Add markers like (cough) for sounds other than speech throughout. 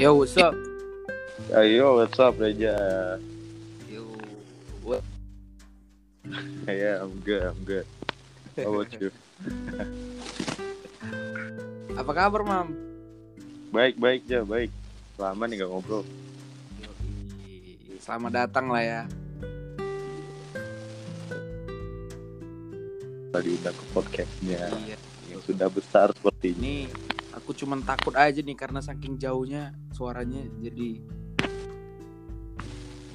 Yo, what's up? Ayo, what's up, Reja? Yo, what? (laughs) Yeah, I'm good, I'm good. How about you? (laughs) Apa kabar, Mam? Baik, baik ya, baik. Lama nih gak ngobrol. Selamat datang lah ya. Tadi udah ke podcastnya Iya. yang sudah besar seperti ini. Ini aku cuman takut aja nih karena saking jauhnya suaranya jadi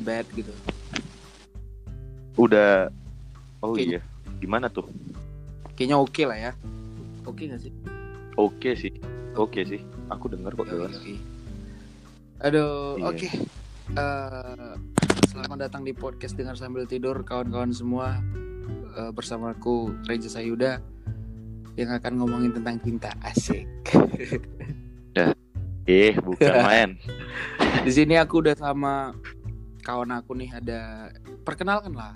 bad gitu. Udah, oh Kayaknya- iya, gimana tuh? Kayaknya oke lah ya. Oke gak sih? Oke sih, oke sih. Aku denger kok jelas. yoi. Aduh, Iya. oke. Eh, selamat datang di podcast dengar sambil tidur kawan-kawan semua. Eh, bersamaku Reja Sayuda yang akan ngomongin tentang cinta asik. (laughs) Eh, bukan (laughs) main. Di sini aku udah sama kawan aku nih ada perkenalkan lah.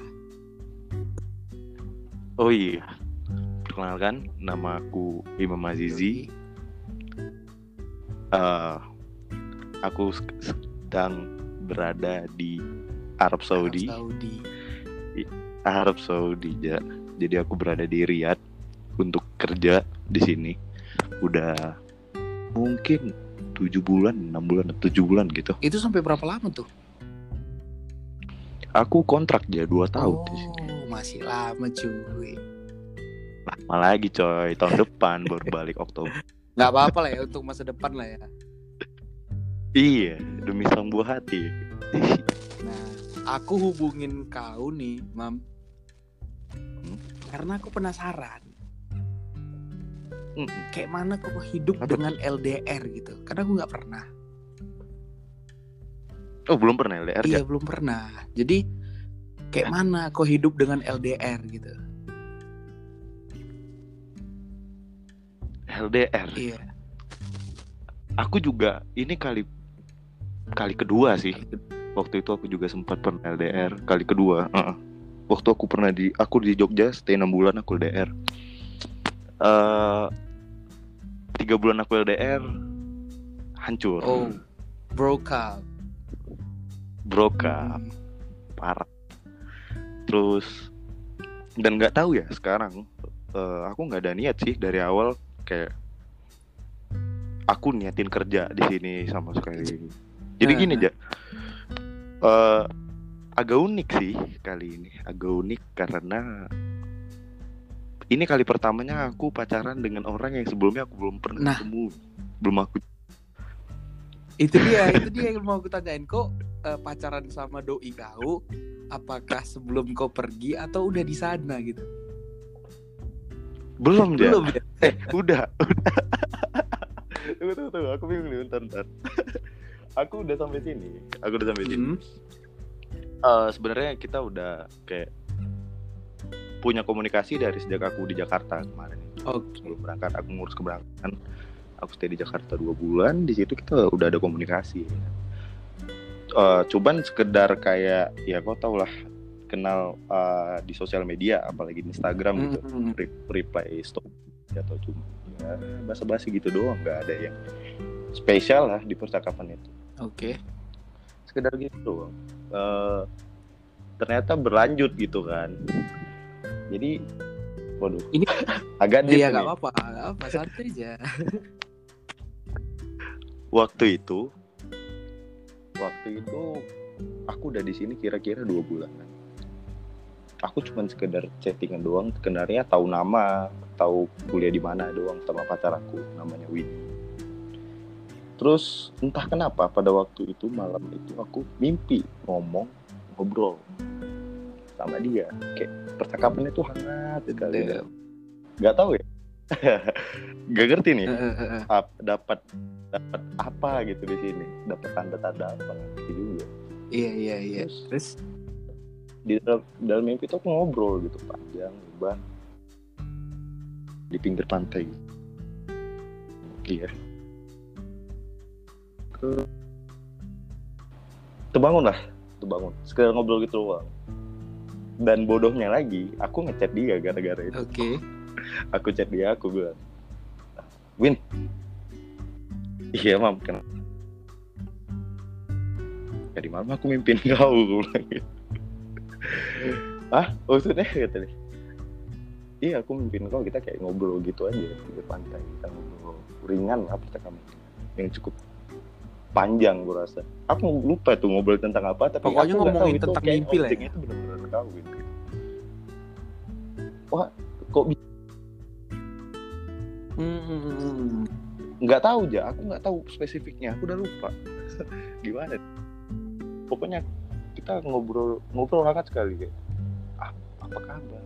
Oh iya. Perkenalkan, nama aku Imam Azizi. Eh, aku se- sedang berada di Arab Saudi. Arab Saudi. Arab Saudi ja. Jadi aku berada di Riyadh untuk kerja di sini. Udah mungkin tujuh bulan, enam bulan, tujuh bulan gitu. Itu sampai berapa lama tuh? Aku kontrak ya dua tahun oh, di sini. masih lama cuy. Lama lagi coy, tahun (laughs) depan baru balik Oktober. Nggak apa-apa lah ya untuk masa depan lah ya. Iya, demi sang buah hati. Nah, aku hubungin kau nih, Mam. Hmm? Karena aku penasaran, Mm-mm. kayak mana kau hidup Apa dengan LDR gitu. Karena aku nggak pernah. Oh belum pernah LDR Iya, ya? belum pernah. Jadi kayak mana kau hidup dengan LDR gitu? LDR. Iya. Aku juga ini kali kali kedua sih. Waktu itu aku juga sempat pernah LDR kali kedua. Heeh. Waktu aku pernah di aku di Jogja stay 6 bulan aku LDR. Eh tiga bulan aku LDR hancur. Oh, broke up. Broke up, Hmm. parah. Terus dan nggak tahu ya sekarang eh, aku nggak ada niat sih dari awal kayak aku niatin kerja di sini sama sekali. Jadi gini aja. Eh agak unik sih kali ini, agak unik karena ini kali pertamanya aku pacaran dengan orang yang sebelumnya aku belum pernah Nah. ketemu, belum aku Itu dia, itu dia yang mau aku tanyain kok eh, pacaran sama doi kau apakah sebelum kau pergi atau udah di sana gitu? belum dia. Belum ya? Eh, udah. tunggu, tunggu, tunggu. Aku bingung nih, bentar, bentar. aku udah sampai sini. Aku udah sampai sini. Hmm. Eh, sebenarnya kita udah kayak punya komunikasi dari sejak aku di Jakarta kemarin. Oke. Sebelum berangkat, aku ngurus keberangkatan. Aku stay di Jakarta dua bulan. Di situ kita udah ada komunikasi. Eh, cuman sekedar kayak ya kau tau lah kenal eh, di sosial media apalagi di Instagram gitu Hmm. re- reply story atau cuma ya basa-basi gitu doang nggak ada yang spesial lah di percakapan itu Oke. sekedar gitu doang Eh, ternyata berlanjut gitu kan jadi waduh. Ini- (laughs) agak deep Iya apa-apa, nggak apa santai aja. waktu itu? Waktu itu aku udah di sini kira-kira dua bulan. Aku cuman sekedar chattingan doang. Sebenarnya tahu nama tahu kuliah di mana doang sama pacar aku namanya Winnie. Terus entah kenapa pada waktu itu malam itu aku mimpi ngomong ngobrol sama dia. Kayak percakapan itu hangat sekali Iya. nggak tahu ya. (laughs) Nggak ngerti nih (laughs) ap- dapat dapat apa gitu di sini. Dapat tanda-tanda apa gitu juga. Iya iya iya. Terus? Terus? di dalam, dalam mimpi itu aku ngobrol gitu panjang lebar. Di pinggir pantai. Iya. Ke- terbangun lah terbangun. Sekedar ngobrol gitu doang dan bodohnya lagi aku ngechat dia gara-gara itu. Oke. aku chat dia aku bilang Win. Iya mam kenapa? Tadi malam aku mimpin (laughs) kau? gitu. (laughs) ah maksudnya kata dia. Iya aku mimpin kau kita kayak ngobrol gitu aja di pantai kita ngobrol ringan lah percakapan. Yang cukup panjang gue rasa. Aku lupa tuh ngobrol tentang apa tapi Pokoknya ngomongin tentang mimpi lah ya. itu benar-benar kau gitu. Wah kok bisa Hmm. nggak tahu aja aku nggak tahu spesifiknya. Aku udah lupa. (laughs) Gimana? Pokoknya kita ngobrol ngobrol hangat sekali kayak ah, apa kabar?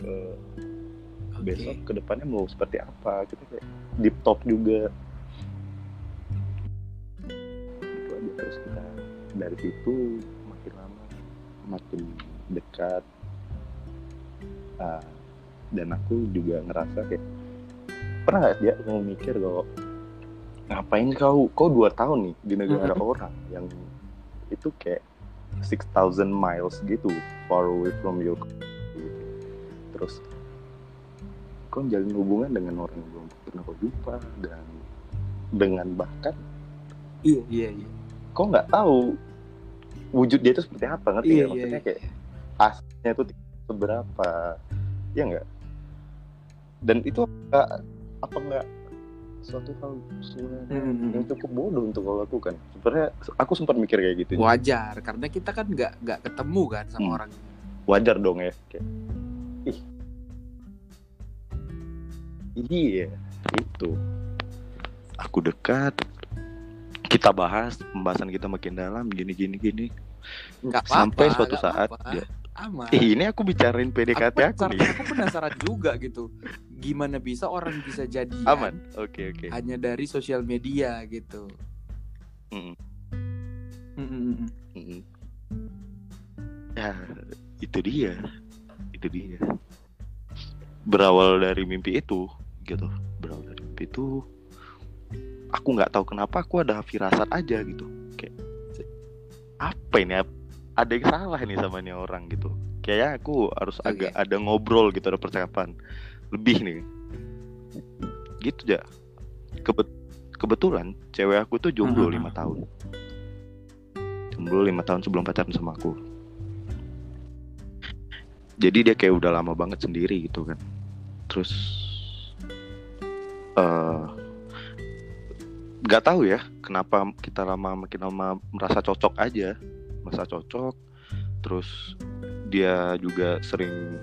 Eh, Oke. besok ke depannya mau seperti apa? Kita kayak deep talk juga. Itu aja terus kita dari situ makin dekat Ah, dan aku juga ngerasa kayak pernah nggak dia mau mikir kalau ngapain kau kau dua tahun nih di negara Mhm. orang yang itu kayak 6000 miles gitu far away from your gitu. terus kau jalin hubungan dengan orang yang belum pernah kau jumpa dan dengan bahkan Iya, iya, iya. kau nggak tahu wujud dia itu seperti apa ngerti Iya, iya, maksudnya iya. kayak aslinya itu seberapa ya nggak dan itu nggak apa nggak suatu hal sebenarnya Hmm. yang cukup bodoh untuk kau lakukan sebenarnya aku sempat mikir kayak gitu Wajar, karena kita kan nggak nggak ketemu kan sama Hmm. orang. wajar dong ya kayak ih iya itu aku dekat kita bahas pembahasan kita makin dalam gini gini gini Nggak sampai suatu nggak saat apa-apa. dia aman. Ih, ini aku bicarain PDKT aku, penasaran, nih aku penasaran juga gitu. Gimana bisa orang bisa jadian aman oke oke hanya dari sosial media gitu. Mm. Mm-mm. Mm. ya itu dia itu dia berawal dari mimpi itu gitu berawal dari mimpi itu aku nggak tahu kenapa aku ada firasat aja gitu. Kayak apa ini? Ada yang salah nih sama nih orang gitu. Kayaknya aku harus Oke. agak ada ngobrol gitu ada percakapan. Lebih nih. Gitu ya Kebet- kebetulan cewek aku tuh jomblo lima tahun. Jomblo lima tahun sebelum pacaran sama aku. Jadi dia kayak udah lama banget sendiri gitu kan. Terus eh nggak tahu ya kenapa kita lama makin lama merasa cocok aja. Merasa cocok terus dia juga sering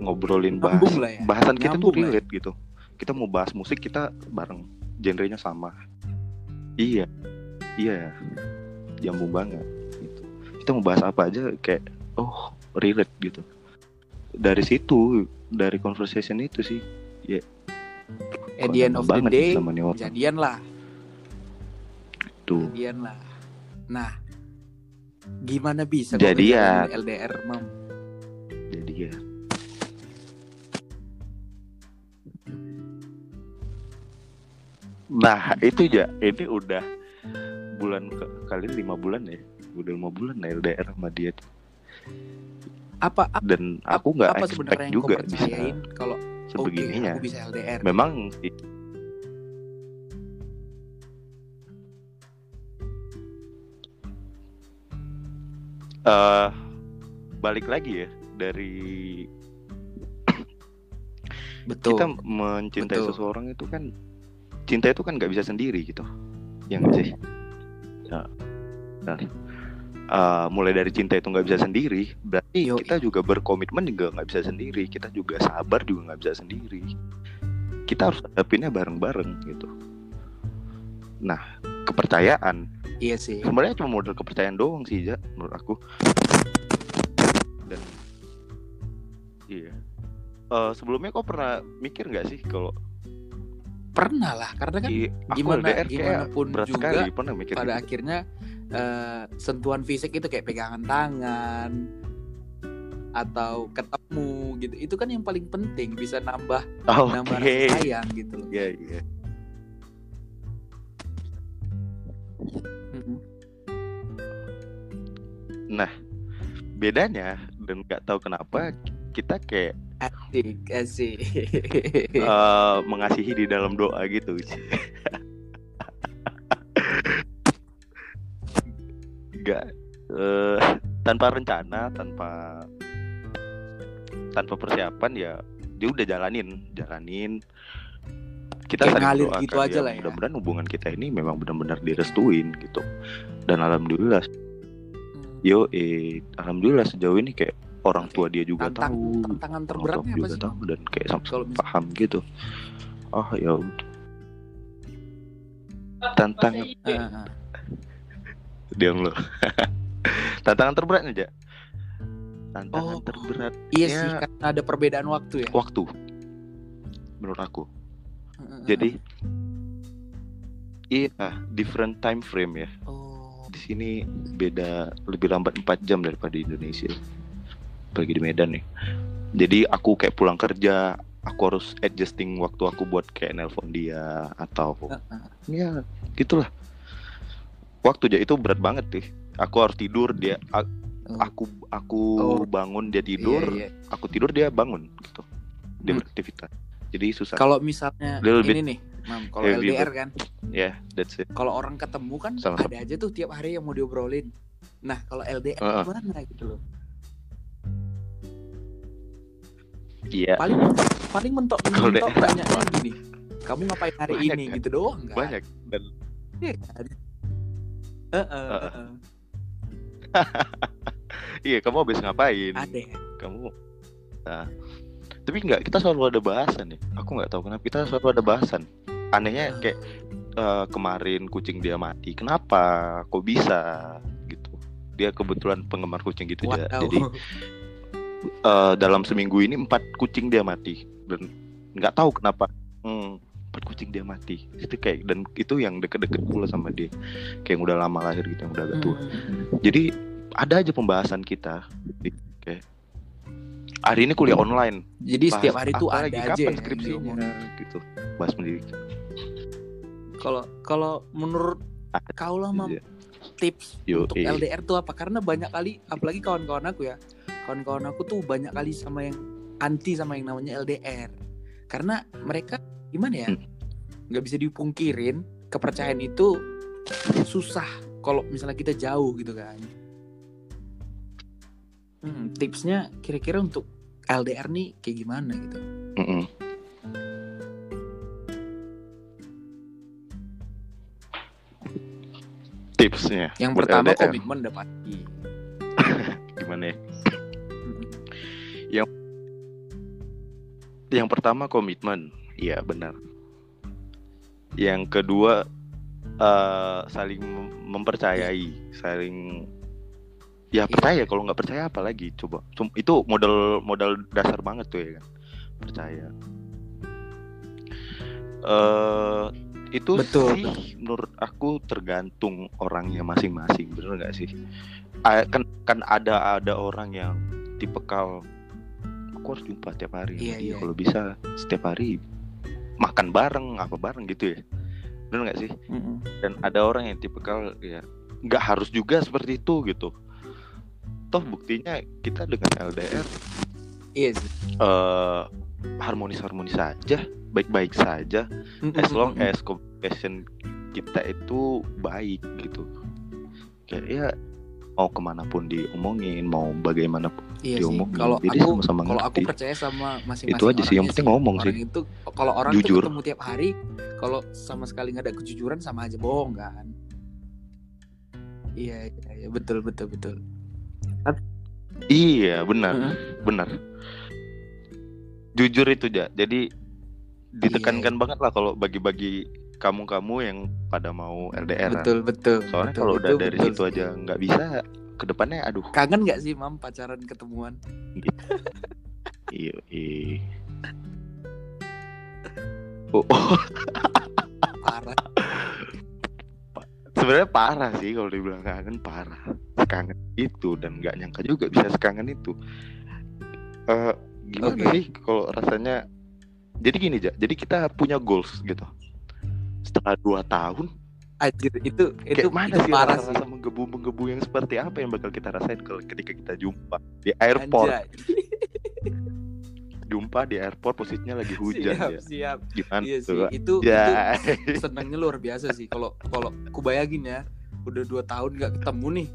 ngobrolin bahas Nyambung lah ya. bahasan kita tuh Nyambung lah. ya. relate gitu. Kita mau bahas musik kita bareng. Genrenya sama. Iya. Iya. Nyambung banget gitu. Kita mau bahas apa aja kayak oh relate gitu. Dari situ dari conversation itu sih At the end of the banget day, jadian lah, tuh jadian lah. Nah, gimana bisa Jadian. ngejalanin LDR, Mam? jadi ya nah itu ya ini udah bulan ke, kali ini lima bulan ya udah lima bulan ya LDR sama dia tuh. Apa apa, dan aku nggak expect juga bisa kalau sebegininya aku bisa LDR? memang sih eh balik lagi ya dari Betul. kita mencintai Betul. seseorang itu kan cinta itu kan nggak bisa sendiri gitu ya nggak sih ya. Nah, eh, mulai dari cinta itu nggak bisa sendiri berarti Yoi. kita juga berkomitmen juga nggak bisa sendiri kita juga sabar juga nggak bisa sendiri kita harus hadapinnya bareng-bareng gitu nah kepercayaan Iya sih. sebenarnya cuma modal kepercayaan doang sih ja menurut aku dan iya Eh, sebelumnya kau pernah mikir nggak sih kalau Pernah lah, karena kan i- gimana- LDR gimana pun berat juga, sekali pernah mikir pada gitu. akhirnya eh, sentuhan fisik itu kayak pegangan tangan atau ketemu gitu. Itu kan yang paling penting bisa nambah Oh, nambah sayang gitu loh. iya iya Mm-mm. Nah bedanya dan nggak tahu kenapa kita kayak Asik, asik. (laughs) eh, mengasihi di dalam doa gitu (laughs) nggak eh, tanpa rencana tanpa tanpa persiapan ya dia udah jalanin jalanin kita Kayak saling ngalir gitu aja lah ya. mudah-mudahan hubungan kita ini memang benar-benar direstuin gitu dan alhamdulillah. Yo eh alhamdulillah sejauh ini kayak orang tua dia juga Tantang- tahu tantangan terberatnya apa juga sih? tahu dan kayak sama mis- paham gitu. Oh ya tantangan Ah, ah, ah. diam lo (laughs) tantangan terberat aja tantangan Oh. terberat iya Ya. sih karena ada perbedaan waktu ya. Waktu. Menurut aku. Jadi iya different time frame ya. Oh di sini beda lebih lambat 4 jam daripada di Indonesia apalagi di Medan nih jadi aku kayak pulang kerja aku harus adjusting waktu aku buat kayak nelpon dia atau ah. ya gitulah waktu aja itu berat banget sih aku harus tidur dia Oh. aku aku Oh. bangun dia tidur Iya, iya. aku tidur dia bangun gitu dia Hmm. beraktivitas jadi susah kalau misalnya Little bit ini nih mam kalau heavy, LDR kan. Ya that's it. Kalau orang ketemu kan Sama-sama. ada aja tuh tiap hari yang mau diobrolin. Nah kalau LDR Heeh. gimana gitu loh? Iya. Paling paling mentok (laughs) mentok LDR tanyanya gini kamu ngapain hari Banyak, ini kan? gitu doang kan banyak. Dan Iya kan? Heeh. (laughs) iya kamu habis ngapain? Ada. Kamu nah. Tapi nggak kita selalu ada bahasan ya aku nggak tahu kenapa kita selalu ada bahasan anehnya kayak eh, kemarin kucing dia mati kenapa? Kok bisa? Gitu. Dia kebetulan penggemar kucing gitu ya Wow. jadi eh, dalam seminggu ini empat kucing dia mati. Dan nggak tahu kenapa hmm, empat kucing dia mati. Itu kayak dan itu yang deket-deket pula sama dia. Kayak yang udah lama lahir gitu yang udah agak tua. Hmm. jadi ada aja pembahasan kita. Kayak hari ini kuliah online. Jadi Bahas setiap hari tuh ada lagi, aja kapan ya skripsinya diomongin. gitu. Bahas pendidikan kalau kalau menurut kau lah mam aja. tips Yo, untuk eh. LDR tuh apa karena banyak kali apalagi kawan-kawan aku ya kawan-kawan aku tuh banyak kali sama yang anti sama yang namanya LDR karena mereka gimana ya Hmm. nggak bisa dipungkirin kepercayaan itu susah kalau misalnya kita jauh gitu kan hmm, tipsnya kira-kira untuk LDR nih kayak gimana gitu Mm-mm. Tipsnya. Yang buat pertama LDR. komitmen udah pasti (laughs) gimana ya? Hmm. yang pertama komitmen. Iya benar. Yang kedua eh, saling mem- mempercayai saling ya Iya. percaya. Kalau nggak percaya apa lagi? Coba. Itu modal modal dasar banget tuh ya kan. Percaya. Eh itu Betul. sih menurut aku tergantung orangnya masing-masing bener nggak sih kan kan ada ada orang yang tipikal aku harus jumpa tiap hari Iya, dia. iya. kalau bisa setiap hari makan bareng apa bareng gitu ya bener nggak sih Mm-mm. dan ada orang yang tipikal ya nggak harus juga seperti itu gitu toh buktinya kita dengan LDR iya sih eh harmonis harmonis saja baik baik saja as long as communication kita itu baik gitu kayak ya mau ke mana pun diomongin mau bagaimanapun Iya sih. diomongin. Kalau Jadi aku sama-sama kalau aku percaya sama masing-masing Itu aja sih, yang penting ngomong orang sih. itu kalau orang Jujur. tuh ketemu tiap hari, kalau sama sekali nggak ada kejujuran sama aja bohong kan. Iya, iya, iya, betul, betul, betul. iya benar benar jujur itu ja. Jadi ditekankan banget lah kalau bagi-bagi kamu-kamu yang pada mau LDR Betul, betul. soalnya betul, kalau udah betul, dari betul situ aja nggak bisa ke depannya aduh. Kangen nggak sih, Mam, pacaran ketemuan? iya iya. (laughs) Oh, oh, Parah. sebenarnya parah sih kalau dibilang kangen parah. Kangen itu dan nggak nyangka juga bisa sekangen itu. Eh gimana Oke. sih kalau rasanya jadi gini ja. Jadi kita punya goals gitu. Setelah dua tahun Anjir, itu itu, kayak mana itu sih parah rasa, sih. menggebu menggebu yang seperti apa yang bakal kita rasain kalau ketika kita jumpa di airport? Jumpa di airport posisinya lagi (laughs) hujan siap, ya. siap. gimana Iya sih, itu ya. itu (laughs) senangnya luar biasa sih. Kalau kalau ku bayangin ya udah dua tahun nggak ketemu nih.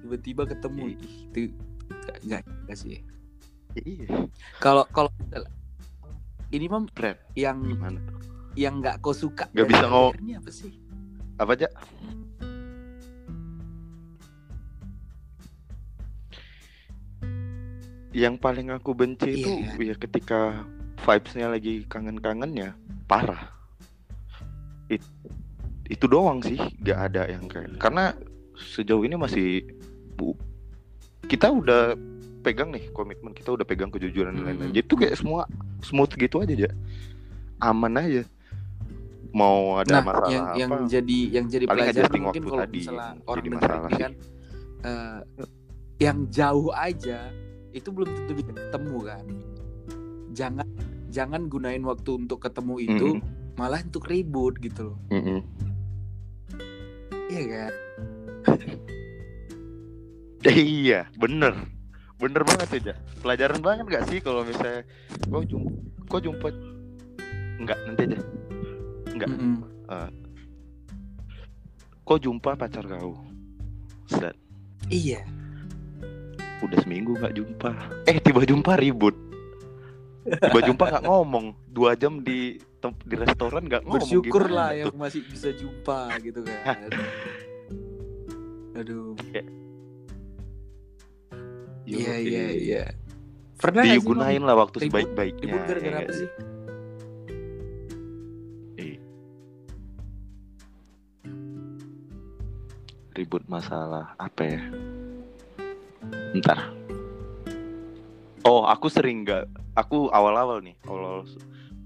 Tiba-tiba ketemu. Itu nggak nggak sih kalau kalau ini mah Brad yang gimana? yang nggak kau suka Nggak dari bisa ngomong. Apa sih? Apa aja yang paling aku benci itu Iya. ya ketika vibesnya lagi kangen-kangennya parah. It- itu doang sih gak ada yang kayak karena sejauh ini masih bu- kita udah pegang nih komitmen kita udah pegang kejujuran dan lain-lain. Hmm. jadi tuh kayak semua smooth gitu aja aja aman aja. Mau ada nah masalah yang apa yang jadi yang jadi Paling pelajaran mungkin kalau tadi misalnya orang jadi masalah ini kan eh, yang jauh aja itu belum tentu bisa ketemu kan. Jangan jangan gunain waktu untuk ketemu itu Mm-mm. malah untuk ribut gitu loh. Mm-mm. iya kan? (laughs) Iya bener bener banget ya pelajaran banget gak sih kalau misalnya kau jumpa kau jumpa? Enggak nanti aja. Enggak Mm-mm. kau jumpa pacar kau? Set. iya. Udah seminggu nggak jumpa. Eh tiba jumpa ribut. Tiba jumpa nggak ngomong. Dua jam di di restoran nggak ngomong bersyukur lah yang masih bisa jumpa gitu kan. (laughs) Aduh iya iya eh, iya pernah digunain lah waktu sebaik-baiknya ribut gara-gara ya apa sih? Eh. ribut masalah apa ya? Ntar. Oh aku sering nggak Aku awal-awal nih Awal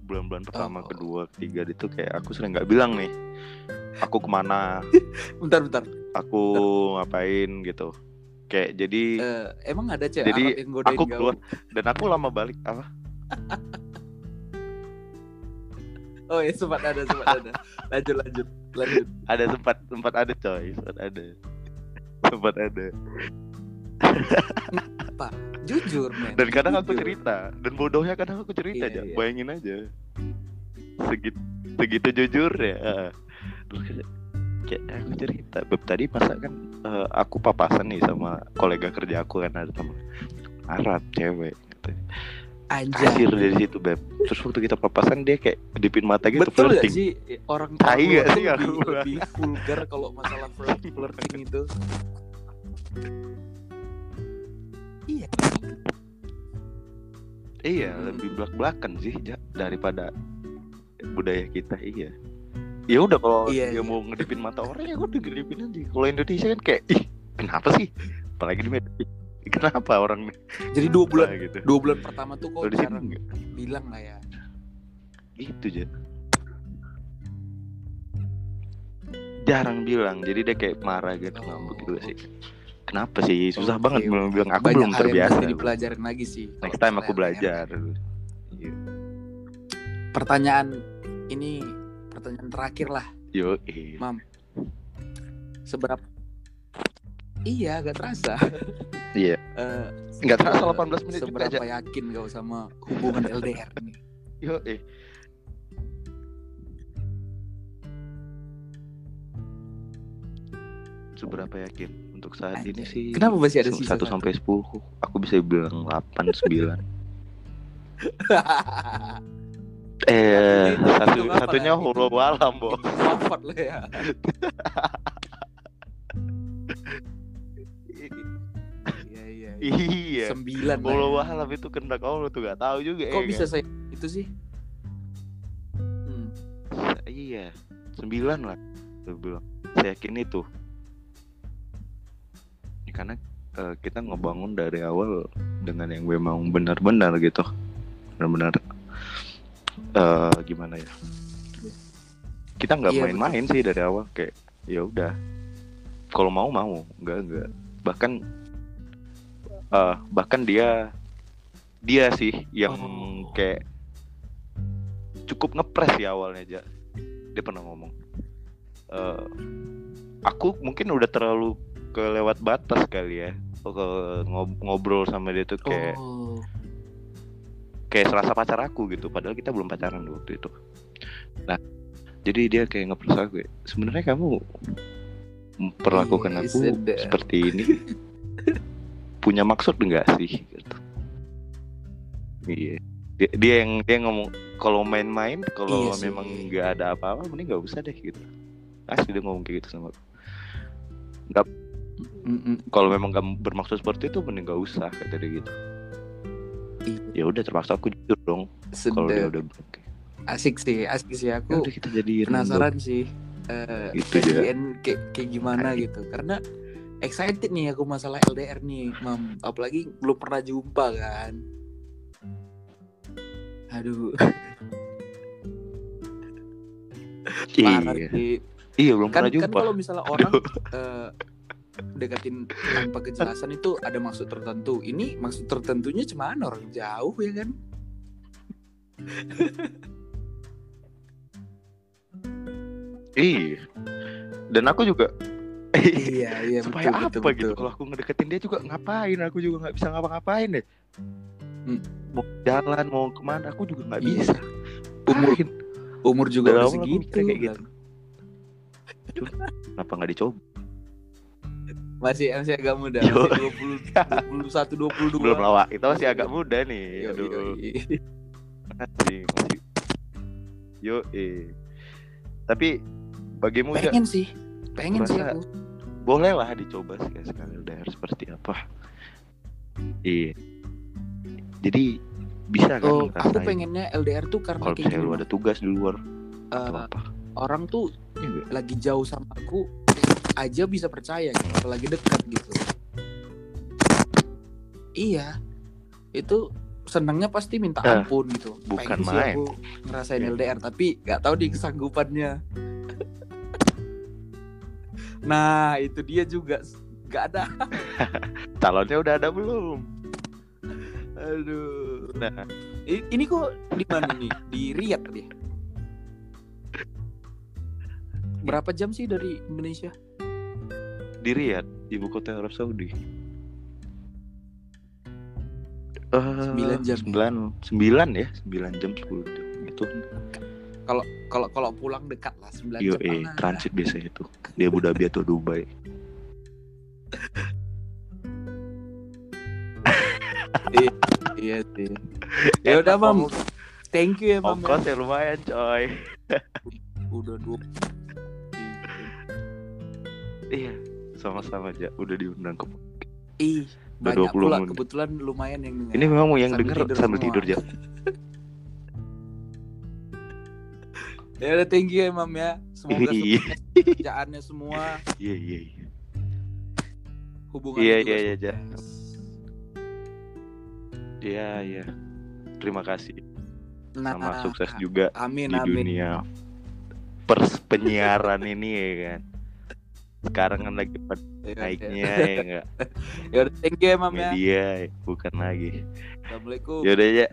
bulan-bulan pertama Oh. kedua ketiga itu kayak aku sering nggak bilang nih Aku ke mana? (laughs) Bentar bentar. Aku ngapain gitu Kayak jadi Eh, emang ada cewek Jadi, Arab yang godain aku keluar Dan aku lama balik Apa? (laughs) Oh ya sempat ada sempat ada. Lanjut lanjut lanjut. Ada sempat Sempat ada coy Sempat ada. Sempat ada. Jujur men. Dan kadang aku Jujur. cerita Dan bodohnya kadang aku cerita Iya, aja iya. Bayangin aja. Segitu, segitu jujur ya. Terus kayak, kayak aku cerita Beb tadi masa kan eh, Aku papasan nih sama kolega kerja aku kan Ada teman Arab cewek gitu. anjay. Kasir dari situ Beb. Terus waktu kita papasan dia kayak Kedipin mata gitu betul flirting. sih? Orang Tai gak sih tuh aku? lebih, lebih vulgar kalau masalah flirt, flirting itu. Iya. Iya Hmm. lebih belak-belakan sih Ja, Daripada budaya kita iya ya udah kalau Iya, dia iya. mau ngedipin mata orang ya udah ngedipin aja. Kalau Indonesia kan kayak ih kenapa sih? Apalagi di Medan (laughs) kenapa orang jadi dua bulan Nah, gitu. dua bulan pertama tuh kok di sini enggak. bilang lah ya. Itu aja jarang bilang jadi dia kayak marah gitu Oh, ngambek gitu sih. kenapa sih? Susah Oke, banget belum bilang aku Banyak belum yang terbiasa. mesti dipelajarin lagi sih next time aku belajar. LDR. Iya. pertanyaan ini pertanyaan terakhir lah. Yo eh. Mam. Seberapa iya gak terasa. (laughs) Iya. Eh, nggak terasa eh, 18 menit juga seberapa aja yakin kau sama hubungan LDR ini? (laughs) Yo eh seberapa yakin? Untuk saat ini Anjay. sih kenapa masih ada sisa satu sampai sepuluh? Aku bisa bilang 8 9 (laughs) eh satu apa satunya lah? huru walam bo wafat lah ya (laughs) iya iya iya. iya sembilan lah huru ya. walam itu kendak Allah tuh gak tahu juga kok ya bisa kan? saya itu sih hmm. iya sembilan lah Tuh bilang saya yakin itu Ya, karena eh, kita ngebangun dari awal dengan yang memang benar-benar gitu benar-benar eh gimana ya? Kita nggak Iya, main-main sih dari awal kayak ya udah. Kalau mau mau. Nggak nggak. Bahkan eh bahkan dia dia sih yang Oh. kayak cukup ngepres sih awalnya aja dia pernah ngomong eh aku mungkin udah terlalu kelewat batas kali ya ngobrol sama dia tuh kayak oh kayak serasa pacar aku gitu padahal kita belum pacaran waktu itu nah jadi dia kayak ngepres aku kayak, sebenarnya kamu memperlakukan Iya, aku sedap. seperti ini punya maksud enggak sih gitu. iya dia, dia yang dia ngomong kalau main-main kalau Iya memang nggak ada apa-apa mending nggak usah deh gitu asli dia ngomong kayak gitu sama aku Mm-mm. kalau memang nggak bermaksud seperti itu mending nggak usah kata dia gitu. Ya udah terpaksa aku jujur dong kalau dia udah kayak, Asik sih, asik sih "Ya aku udah kita jadi penasaran sih eh Gitu ya. kayak kayak gimana gitu. Karena excited nih aku masalah LDR nih, Mam. Apalagi belum pernah jumpa kan. Aduh, parah iya sih. iya belum Kan, pernah kan jumpa kalau misalnya orang eh, deketin tanpa kejelasan itu ada maksud tertentu. Ini maksud tertentunya cuman orang jauh ya kan? iya dan aku juga iya, iya (laughs) supaya betul, apa betul, betul. gitu kalau aku ngedeketin dia juga ngapain aku juga nggak bisa ngapa-ngapain deh Hmm. mau jalan mau ke mana aku juga nggak Iya. bisa Umur umur juga udah segitu kayak gitu. kenapa nggak dicoba Masih masih agak muda, Yo. masih 20 21 22. belum lawak kita masih agak muda nih Yo, aduh yo, yo. masih masih yo eh tapi bagimu ya Pengen sih. Pengen sih aku. boleh lah dicoba sekali sekali udah seperti apa iya jadi bisa kan Oh, aku pengennya LDR tuh karena kalau kayak misalnya lu ada tugas di luar atau apa orang tuh Iya nggak? lagi jauh sama aku aja bisa percaya gitu, apalagi dekat gitu. Iya. Itu senangnya pasti minta Eh, ampun gitu. bukan Pengen main. aku ngerasain Iya. LDR tapi nggak tahu di kesanggupannya. (laughs) nah, itu dia juga nggak ada. (laughs) calonnya udah ada belum Aduh. nah Ini kok di mana nih? Di Riyadh tadi. (laughs) Berapa jam sih dari Indonesia? Di Riyadh ibu kota Arab Saudi Eh, Sembilan jam. sembilan sembilan ya sembilan jam sepuluh jam gitu Kalau kalau pulang dekat lah 9 Yo, jam. eh, lah. transit biasa itu di Abu Dhabi atau Dubai Iya sih. Ya udah, Mam. Thank you ya, Mam. ya. ongkos ya lumayan coy Udah dua. iya sama-sama aja udah diundang ke Ih, Udah banyak 20 pula menit. kebetulan lumayan yang denger. ini memang yang Sambil denger tidur sambil semua. tidur ya (laughs) Ya udah thank you ya, Mam ya. Semoga Iya. sukses kerjaannya semua, (laughs) iya iya iya hubungan Iya, iya, iya, sukses. iya iya terima kasih Nah, sama sukses juga Amin, di amin. dunia pers penyiaran ini ya kan sekarang kan lagi pada Ya udah. naiknya ya enggak (laughs) Ya udah thank you ya, Mam ya. media bukan lagi Assalamualaikum. yaudah ya